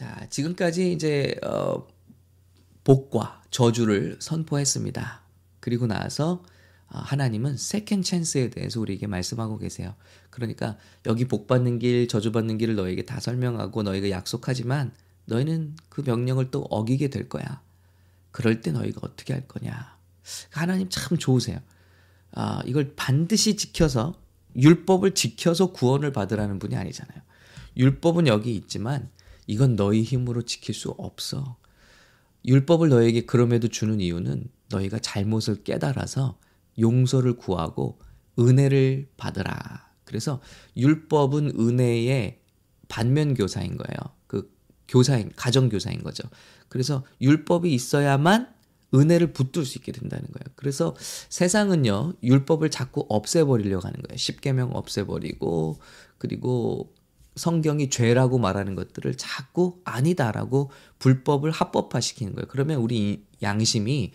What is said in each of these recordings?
자, 지금까지 이제 어 복과 저주를 선포했습니다. 그리고 나서 어, 하나님은 second chance에 대해서 우리에게 말씀하고 계세요. 그러니까 여기 복 받는 길, 저주 받는 길을 너에게 다 설명하고 너희가 약속하지만 너희는 그 명령을 또 어기게 될 거야. 그럴 때 너희가 어떻게 할 거냐. 하나님 참 좋으세요. 아, 이걸 반드시 지켜서 율법을 지켜서 구원을 받으라는 분이 아니잖아요. 율법은 여기 있지만 이건 너희 힘으로 지킬 수 없어. 율법을 너에게 그럼에도 주는 이유는 너희가 잘못을 깨달아서 용서를 구하고 은혜를 받으라. 그래서 율법은 은혜의 반면 교사인 거예요. 그 교사인 가정 교사인 거죠. 그래서 율법이 있어야만 은혜를 붙들 수 있게 된다는 거예요. 그래서 세상은요 율법을 자꾸 없애버리려고 하는 거예요. 십계명 없애버리고 그리고 성경이 죄라고 말하는 것들을 자꾸 아니다라고 불법을 합법화시키는 거예요. 그러면 우리 양심이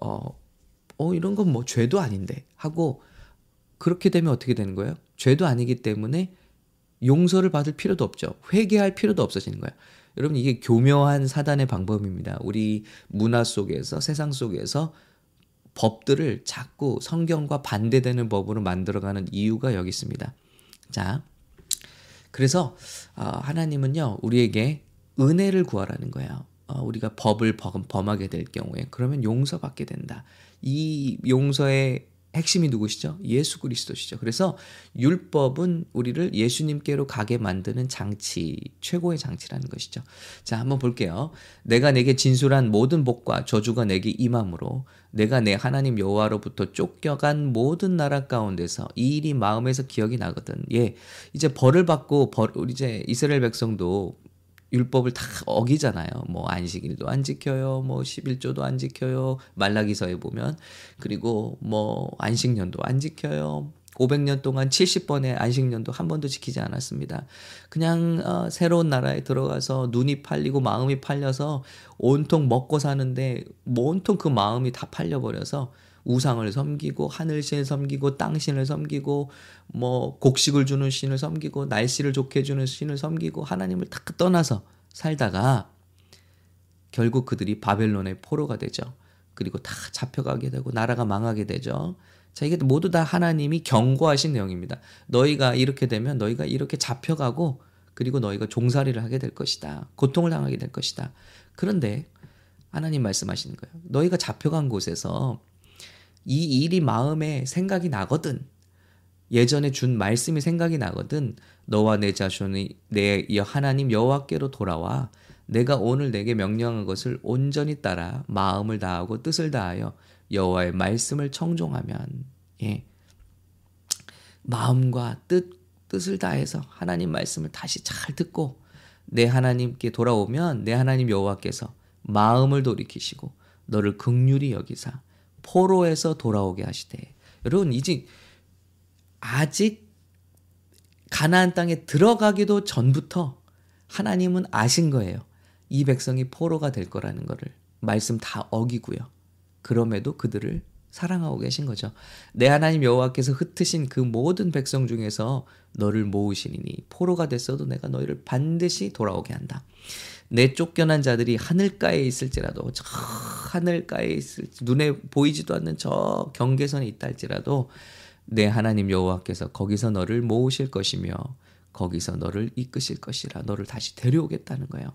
어, 어 이런 건 뭐 죄도 아닌데 하고 그렇게 되면 어떻게 되는 거예요? 죄도 아니기 때문에 용서를 받을 필요도 없죠. 회개할 필요도 없어지는 거예요. 여러분 이게 교묘한 사단의 방법입니다. 우리 문화 속에서 세상 속에서 법들을 자꾸 성경과 반대되는 법으로 만들어가는 이유가 여기 있습니다. 자, 그래서 어, 하나님은요 우리에게 은혜를 구하라는 거예요. 어, 우리가 법을 범하게 될 경우에 그러면 용서받게 된다. 이 용서의 핵심이 누구시죠? 예수 그리스도시죠. 그래서 율법은 우리를 예수님께로 가게 만드는 장치, 최고의 장치라는 것이죠. 자, 한번 볼게요. 내가 내게 진술한 모든 복과 저주가 내게 임함으로 내가 내 하나님 여호와로부터 쫓겨간 모든 나라 가운데서 이 일이 마음에서 기억이 나거든. 예. 이제 벌을 받고 벌 이제 이스라엘 백성도 율법을 다 어기잖아요. 뭐 안식일도 안 지켜요. 뭐 11조도 안 지켜요. 말라기서에 보면 그리고 뭐 안식년도 안 지켜요. 500년 동안 70번의 안식년도 한 번도 지키지 않았습니다. 그냥 어, 새로운 나라에 들어가서 눈이 팔리고 마음이 팔려서 온통 먹고 사는데 뭐 온통 그 마음이 다 팔려버려서 우상을 섬기고 하늘 신을 섬기고 땅 신을 섬기고 뭐 곡식을 주는 신을 섬기고 날씨를 좋게 해주는 신을 섬기고 하나님을 다 떠나서 살다가 결국 그들이 바벨론의 포로가 되죠. 그리고 다 잡혀가게 되고 나라가 망하게 되죠. 자, 이게 모두 다 하나님이 경고하신 내용입니다. 너희가 이렇게 되면 너희가 이렇게 잡혀가고 그리고 너희가 종살이를 하게 될 것이다. 고통을 당하게 될 것이다. 그런데 하나님 말씀하시는 거예요. 너희가 잡혀간 곳에서 이 일이 마음에 생각이 나거든. 예전에 준 말씀이 생각이 나거든. 너와 내 자손이 내 하나님 여호와께로 돌아와 내가 오늘 내게 명령한 것을 온전히 따라 마음을 다하고 뜻을 다하여 여호와의 말씀을 청종하면 예. 마음과 뜻 뜻을 다해서 하나님 말씀을 다시 잘 듣고 내 하나님께 돌아오면 내 하나님 여호와께서 마음을 돌이키시고 너를 극률이 여기사 포로에서 돌아오게 하시되 여러분 이제 아직 가나안 땅에 들어가기도 전부터 하나님은 아신 거예요. 이 백성이 포로가 될 거라는 거를 말씀 다 어기고요. 그럼에도 그들을 사랑하고 계신 거죠. 내 하나님 여호와께서 흩으신 그 모든 백성 중에서 너를 모으시니 포로가 됐어도 내가 너희를 반드시 돌아오게 한다. 내 쫓겨난 자들이 하늘가에 있을지라도 저 하늘가에 있을 눈에 보이지도 않는 저 경계선에 있다 할지라도 내 하나님 여호와께서 거기서 너를 모으실 것이며 거기서 너를 이끄실 것이라 너를 다시 데려오겠다는 거예요.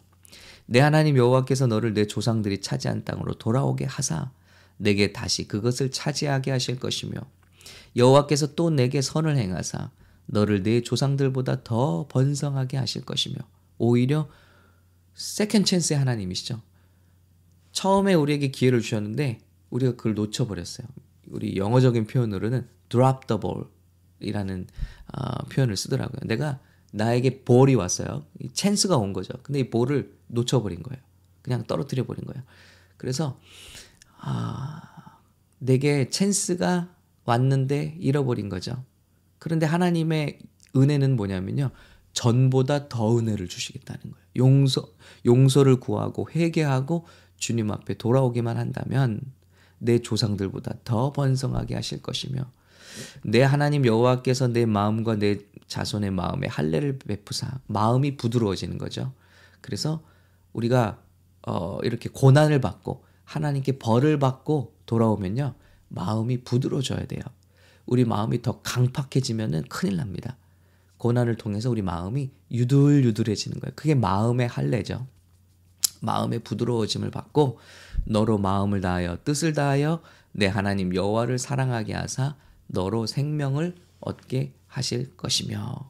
내 하나님 여호와께서 너를 내 조상들이 차지한 땅으로 돌아오게 하사 내게 다시 그것을 차지하게 하실 것이며 여호와께서 또 내게 선을 행하사 너를 내 조상들보다 더 번성하게 하실 것이며 오히려 second chance의 하나님이시죠. 처음에 우리에게 기회를 주셨는데 우리가 그걸 놓쳐버렸어요. 우리 영어적인 표현으로는 drop the ball 이라는 어, 표현을 쓰더라고요. 내가 나에게 볼이 왔어요. 이 찬스가 온 거죠. 근데 이 볼을 놓쳐버린 거예요. 그냥 떨어뜨려 버린 거예요. 그래서 아, 내게 찬스가 왔는데 잃어버린 거죠. 그런데 하나님의 은혜는 뭐냐면요. 전보다 더 은혜를 주시겠다는 거예요. 용서, 용서를 구하고 회개하고 주님 앞에 돌아오기만 한다면 내 조상들보다 더 번성하게 하실 것이며 내 하나님 여호와께서 내 마음과 내 자손의 마음에 할례를 베푸사 마음이 부드러워지는 거죠. 그래서 우리가 어, 이렇게 고난을 받고 하나님께 벌을 받고 돌아오면요. 마음이 부드러워져야 돼요. 우리 마음이 더 강팍해지면은 큰일 납니다. 고난을 통해서 우리 마음이 유들유들해지는 거예요. 그게 마음의 할례죠. 마음의 부드러워짐을 받고 너로 마음을 다하여 뜻을 다하여 내 하나님 여호와를 사랑하게 하사 너로 생명을 얻게 하실 것이며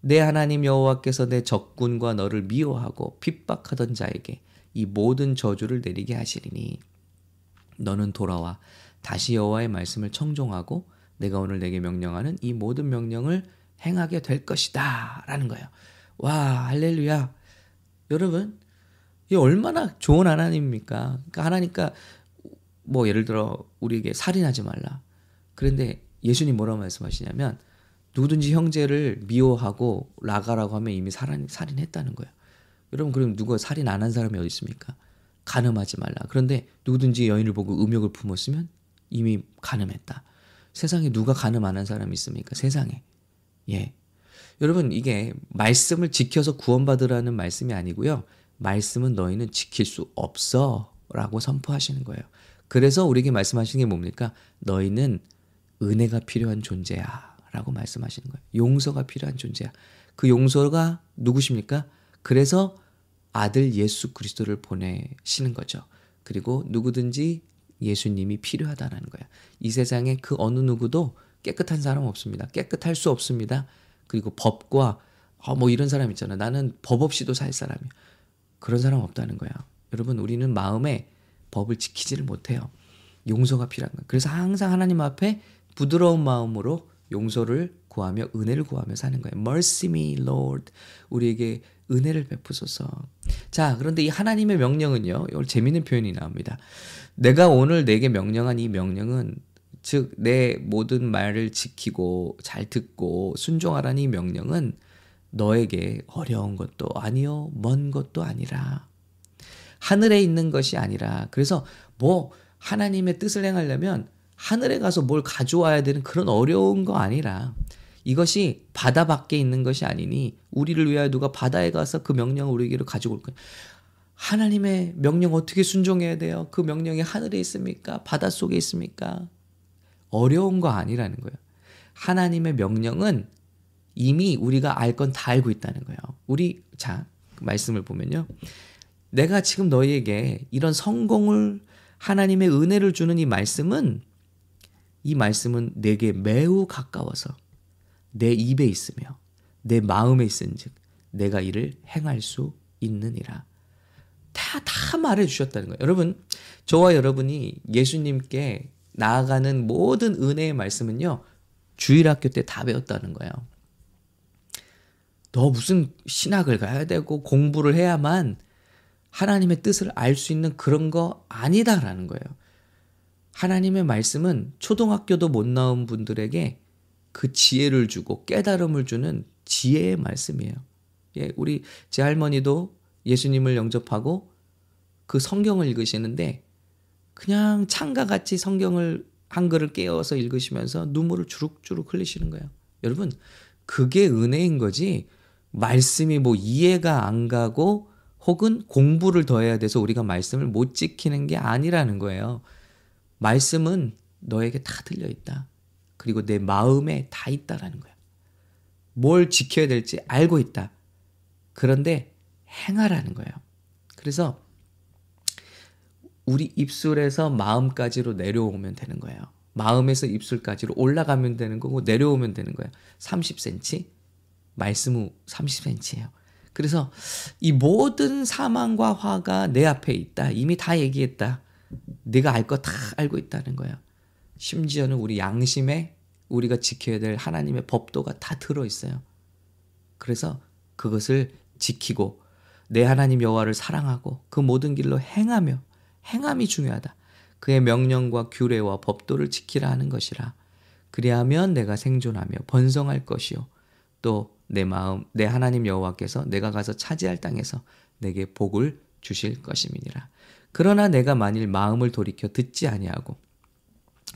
내 하나님 여호와께서 내 적군과 너를 미워하고 핍박하던 자에게 이 모든 저주를 내리게 하시리니 너는 돌아와 다시 여호와의 말씀을 청종하고 내가 오늘 내게 명령하는 이 모든 명령을 행하게 될 것이다 라는 거예요. 와 할렐루야. 여러분 이 얼마나 좋은 하나님입니까? 그러니까 하나니까 뭐 예를 들어 우리에게 살인하지 말라. 그런데 예수님 뭐라고 말씀하시냐면 누구든지 형제를 미워하고 나가라고 하면 이미 살인, 살인했다는 거예요. 여러분 그럼 누가 살인 안 한 사람이 어디 있습니까? 가늠하지 말라. 그런데 누구든지 여인을 보고 음욕을 품었으면 이미 가늠했다. 세상에 누가 가늠 안 한 사람이 있습니까? 세상에. 예. 여러분 이게 말씀을 지켜서 구원받으라는 말씀이 아니고요. 말씀은 너희는 지킬 수 없어 라고 선포하시는 거예요. 그래서 우리에게 말씀하시는 게 뭡니까? 너희는 은혜가 필요한 존재야 라고 말씀하시는 거예요. 용서가 필요한 존재야. 그 용서가 누구십니까? 그래서 아들 예수 그리스도를 보내시는 거죠. 그리고 누구든지 예수님이 필요하다라는 거예요. 이 세상에 그 어느 누구도 깨끗한 사람 없습니다. 깨끗할 수 없습니다. 그리고 법과 어, 뭐 이런 사람 있잖아. 나는 법 없이도 살 사람이야. 그런 사람 없다는 거야. 여러분 우리는 마음에 법을 지키지를 못해요. 용서가 필요한 거예요. 그래서 항상 하나님 앞에 부드러운 마음으로 용서를 구하며 은혜를 구하며 사는 거예요. Mercy me, Lord. 우리에게 은혜를 베푸소서. 자, 그런데 이 하나님의 명령은요. 이걸 재밌는 표현이 나옵니다. 내가 오늘 내게 명령한 이 명령은 즉 내 모든 말을 지키고 잘 듣고 순종하라는 이 명령은 너에게 어려운 것도 아니요, 먼 것도 아니라 하늘에 있는 것이 아니라 그래서 뭐 하나님의 뜻을 행하려면 하늘에 가서 뭘 가져와야 되는 그런 어려운 거 아니라 이것이 바다 밖에 있는 것이 아니니 우리를 위하여 누가 바다에 가서 그 명령을 우리에게로 가지고 올 거예요. 하나님의 명령 어떻게 순종해야 돼요? 그 명령이 하늘에 있습니까? 바다 속에 있습니까? 어려운 거 아니라는 거예요. 하나님의 명령은 이미 우리가 알 건 다 알고 있다는 거예요. 우리 자 말씀을 보면요. 내가 지금 너희에게 이런 성공을 하나님의 은혜를 주는 이 말씀은 이 말씀은 내게 매우 가까워서 내 입에 있으며 내 마음에 있은즉 내가 이를 행할 수 있느니라. 다, 다 말해 주셨다는 거예요. 여러분, 저와 여러분이 예수님께 나아가는 모든 은혜의 말씀은요, 주일학교 때 다 배웠다는 거예요. 너 무슨 신학을 가야 되고 공부를 해야만 하나님의 뜻을 알 수 있는 그런 거 아니다라는 거예요. 하나님의 말씀은 초등학교도 못 나온 분들에게 그 지혜를 주고 깨달음을 주는 지혜의 말씀이에요. 예, 우리 제 할머니도 예수님을 영접하고 그 성경을 읽으시는데 그냥 창과 같이 성경을 한글을 깨어서 읽으시면서 눈물을 주룩주룩 흘리시는 거예요. 여러분, 그게 은혜인 거지. 말씀이 뭐 이해가 안 가고 혹은 공부를 더 해야 돼서 우리가 말씀을 못 지키는 게 아니라는 거예요. 말씀은 너에게 다 들려 있다. 그리고 내 마음에 다 있다라는 거예요. 뭘 지켜야 될지 알고 있다. 그런데 행하라는 거예요. 그래서 우리 입술에서 마음까지로 내려오면 되는 거예요. 마음에서 입술까지로 올라가면 되는 거고 내려오면 되는 거예요. 30cm, 말씀 후 30cm예요. 그래서 이 모든 사망과 화가 내 앞에 있다. 이미 다 얘기했다. 내가 알 거 다 알고 있다는 거예요. 심지어는 우리 양심에 우리가 지켜야 될 하나님의 법도가 다 들어 있어요. 그래서 그것을 지키고 내 하나님 여호와를 사랑하고 그 모든 길로 행하며 행함이 중요하다. 그의 명령과 규례와 법도를 지키라 하는 것이라. 그리하면 내가 생존하며 번성할 것이요 또 내 마음 내 하나님 여호와께서 내가 가서 차지할 땅에서 내게 복을 주실 것임이니라. 그러나 내가 만일 마음을 돌이켜 듣지 아니하고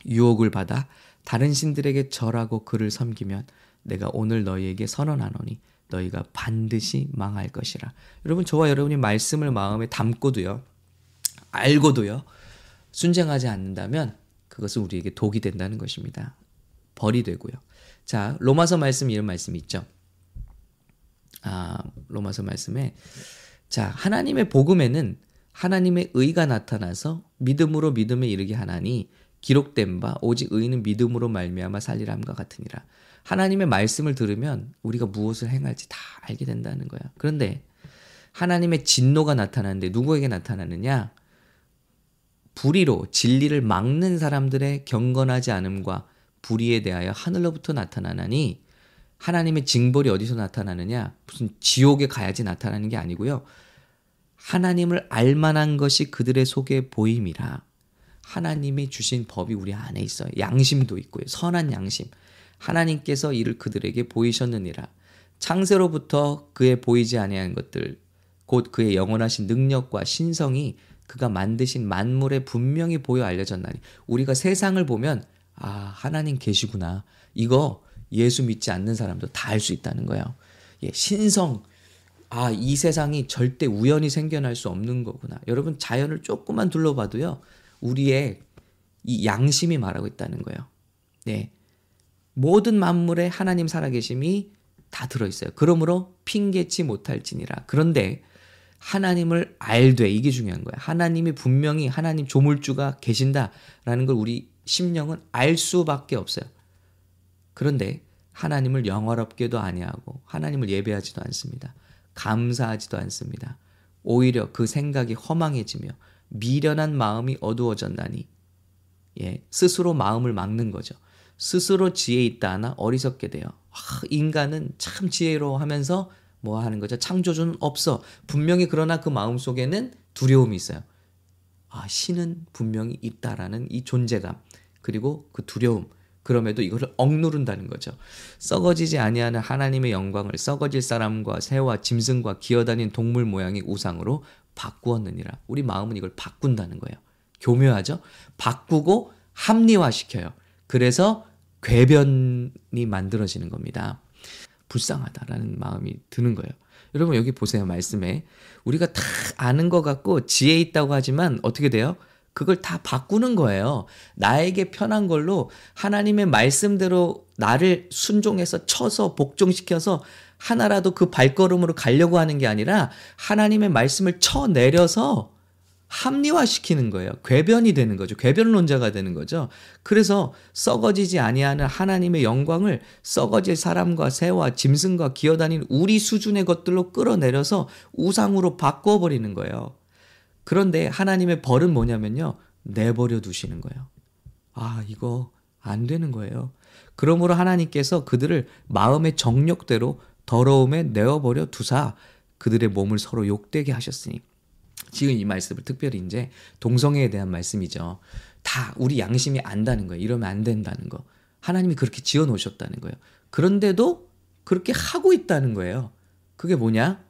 유혹을 받아 다른 신들에게 절하고 그를 섬기면 내가 오늘 너희에게 선언하노니 너희가 반드시 망할 것이라. 여러분 저와 여러분이 말씀을 마음에 담고도요. 알고도요. 순종하지 않는다면 그것은 우리에게 독이 된다는 것입니다. 벌이 되고요. 자, 로마서 말씀 이런 말씀이 있죠. 아, 로마서 말씀에 자, 하나님의 복음에는 하나님의 의가 나타나서 믿음으로 믿음에 이르게 하나니 기록된 바 오직 의인은 믿음으로 말미암아 살리람과 같으니라. 하나님의 말씀을 들으면 우리가 무엇을 행할지 다 알게 된다는 거야. 그런데 하나님의 진노가 나타나는데 누구에게 나타나느냐? 불의로 진리를 막는 사람들의 경건하지 않음과 불의에 대하여 하늘로부터 나타나나니 하나님의 징벌이 어디서 나타나느냐? 무슨 지옥에 가야지 나타나는 게 아니고요. 하나님을 알만한 것이 그들의 속에 보임이라. 하나님이 주신 법이 우리 안에 있어요. 양심도 있고요. 선한 양심. 하나님께서 이를 그들에게 보이셨느니라. 창세로부터 그의 보이지 아니한 것들, 곧 그의 영원하신 능력과 신성이 그가 만드신 만물에 분명히 보여 알려졌나니 우리가 세상을 보면 아 하나님 계시구나 이거 예수 믿지 않는 사람도 다 알 수 있다는 거예요. 예, 신성 아 이 세상이 절대 우연히 생겨날 수 없는 거구나. 여러분 자연을 조금만 둘러봐도요 우리의 이 양심이 말하고 있다는 거예요. 네. 모든 만물에 하나님 살아계심이 다 들어있어요. 그러므로 핑계치 못할지니라. 그런데 하나님을 알되 이게 중요한 거야. 하나님이 분명히 하나님 조물주가 계신다라는 걸 우리 심령은 알 수밖에 없어요. 그런데 하나님을 영화롭게도 아니하고 하나님을 예배하지도 않습니다. 감사하지도 않습니다. 오히려 그 생각이 허망해지며 미련한 마음이 어두워졌나니 예, 스스로 마음을 막는 거죠. 스스로 지혜 있다 하나 어리석게 돼요. 아, 인간은 참 지혜로 하면서 뭐 하는 거죠? 창조주는 없어. 분명히 그러나 그 마음 속에는 두려움이 있어요. 아, 신은 분명히 있다라는 이 존재감. 그리고 그 두려움. 그럼에도 이거를 억누른다는 거죠. 썩어지지 아니하는 하나님의 영광을 썩어질 사람과 새와 짐승과 기어다닌 동물 모양의 우상으로 바꾸었느니라. 우리 마음은 이걸 바꾼다는 거예요. 교묘하죠? 바꾸고 합리화시켜요. 그래서 궤변이 만들어지는 겁니다. 불쌍하다라는 마음이 드는 거예요. 여러분 여기 보세요 말씀에 우리가 다 아는 것 같고 지혜 있다고 하지만 어떻게 돼요? 그걸 다 바꾸는 거예요. 나에게 편한 걸로 하나님의 말씀대로 나를 순종해서 쳐서 복종시켜서 하나라도 그 발걸음으로 가려고 하는 게 아니라 하나님의 말씀을 쳐내려서 합리화시키는 거예요. 궤변이 되는 거죠. 궤변론자가 되는 거죠. 그래서 썩어지지 아니하는 하나님의 영광을 썩어질 사람과 새와 짐승과 기어다니는 우리 수준의 것들로 끌어내려서 우상으로 바꿔 버리는 거예요. 그런데 하나님의 벌은 뭐냐면요. 내버려 두시는 거예요. 아, 이거 안 되는 거예요. 그러므로 하나님께서 그들을 마음의 정력대로 더러움에 내어버려 두사 그들의 몸을 서로 욕되게 하셨으니 지금 이 말씀을 특별히 이제 동성애에 대한 말씀이죠. 다 우리 양심이 안다는 거예요. 이러면 안 된다는 거. 하나님이 그렇게 지어 놓으셨다는 거예요. 그런데도 그렇게 하고 있다는 거예요. 그게 뭐냐?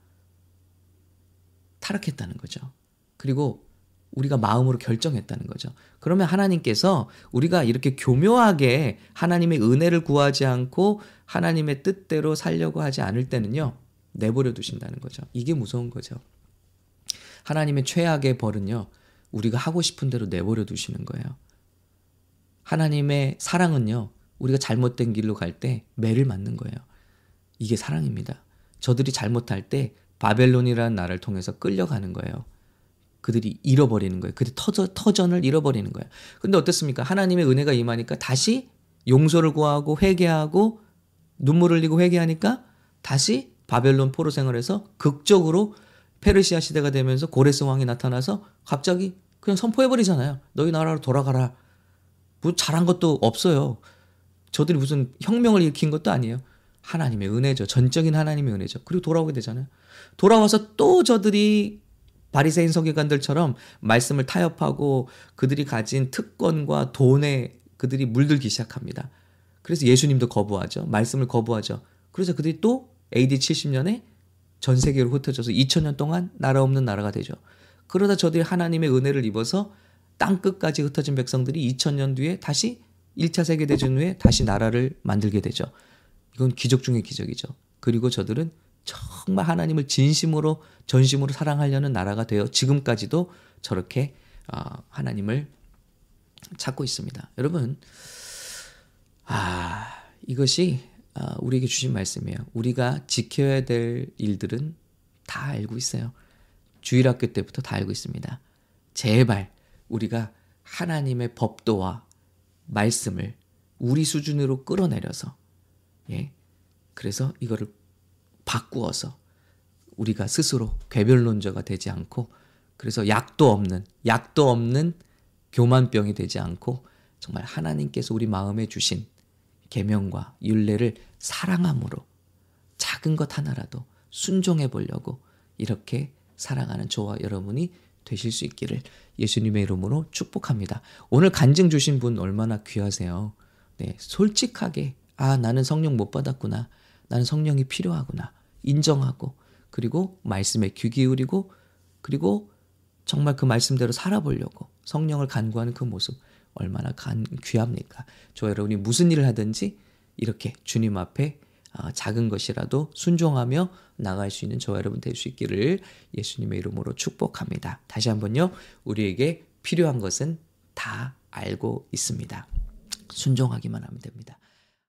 타락했다는 거죠. 그리고 우리가 마음으로 결정했다는 거죠. 그러면 하나님께서 우리가 이렇게 교묘하게 하나님의 은혜를 구하지 않고 하나님의 뜻대로 살려고 하지 않을 때는요, 내버려 두신다는 거죠. 이게 무서운 거죠. 하나님의 최악의 벌은요, 우리가 하고 싶은 대로 내버려 두시는 거예요. 하나님의 사랑은요, 우리가 잘못된 길로 갈 때 매를 맞는 거예요. 이게 사랑입니다. 저들이 잘못할 때 바벨론이라는 나라를 통해서 끌려가는 거예요. 그들이 잃어버리는 거예요. 그들 터전, 터전을 잃어버리는 거예요. 근데 어떻습니까? 하나님의 은혜가 임하니까 다시 용서를 구하고 회개하고 눈물 흘리고 회개하니까 다시 바벨론 포로 생활에서 극적으로 페르시아 시대가 되면서 고레스 왕이 나타나서 갑자기 그냥 선포해버리잖아요. 너희 나라로 돌아가라. 뭐 잘한 것도 없어요. 저들이 무슨 혁명을 일으킨 것도 아니에요. 하나님의 은혜죠. 전적인 하나님의 은혜죠. 그리고 돌아오게 되잖아요. 돌아와서 또 저들이 바리새인 서기관들처럼 말씀을 타협하고 그들이 가진 특권과 돈에 그들이 물들기 시작합니다. 그래서 예수님도 거부하죠. 말씀을 거부하죠. 그래서 그들이 또 AD 70년에 전 세계로 흩어져서 2000년 동안 나라 없는 나라가 되죠. 그러다 저들이 하나님의 은혜를 입어서 땅 끝까지 흩어진 백성들이 2000년 뒤에 다시 1차 세계대전 후에 다시 나라를 만들게 되죠. 이건 기적 중의 기적이죠. 그리고 저들은 정말 하나님을 진심으로 전심으로 사랑하려는 나라가 되어 지금까지도 저렇게 어, 하나님을 찾고 있습니다. 여러분, 아 이것이 아, 우리에게 주신 말씀이에요. 우리가 지켜야 될 일들은 다 알고 있어요. 주일학교 때부터 다 알고 있습니다. 제발 우리가 하나님의 법도와 말씀을 우리 수준으로 끌어내려서 예. 그래서 이거를 바꾸어서 우리가 스스로 괴별론자가 되지 않고 그래서 약도 없는 약도 없는 교만병이 되지 않고 정말 하나님께서 우리 마음에 주신 계명과 윤례를 사랑함으로 작은 것 하나라도 순종해 보려고 이렇게 살아가는 저와 여러분이 되실 수 있기를 예수님의 이름으로 축복합니다. 오늘 간증 주신 분 얼마나 귀하세요. 네, 솔직하게 아 나는 성령 못 받았구나. 나는 성령이 필요하구나. 인정하고 그리고 말씀에 귀 기울이고 그리고 정말 그 말씀대로 살아보려고 성령을 간구하는 그 모습 얼마나 간, 귀합니까? 저 여러분이 무슨 일을 하든지 이렇게 주님 앞에 어, 작은 것이라도 순종하며 나갈 수 있는 저와 여러분 될 수 있기를 예수님의 이름으로 축복합니다. 다시 한번요. 우리에게 필요한 것은 다 알고 있습니다. 순종하기만 하면 됩니다.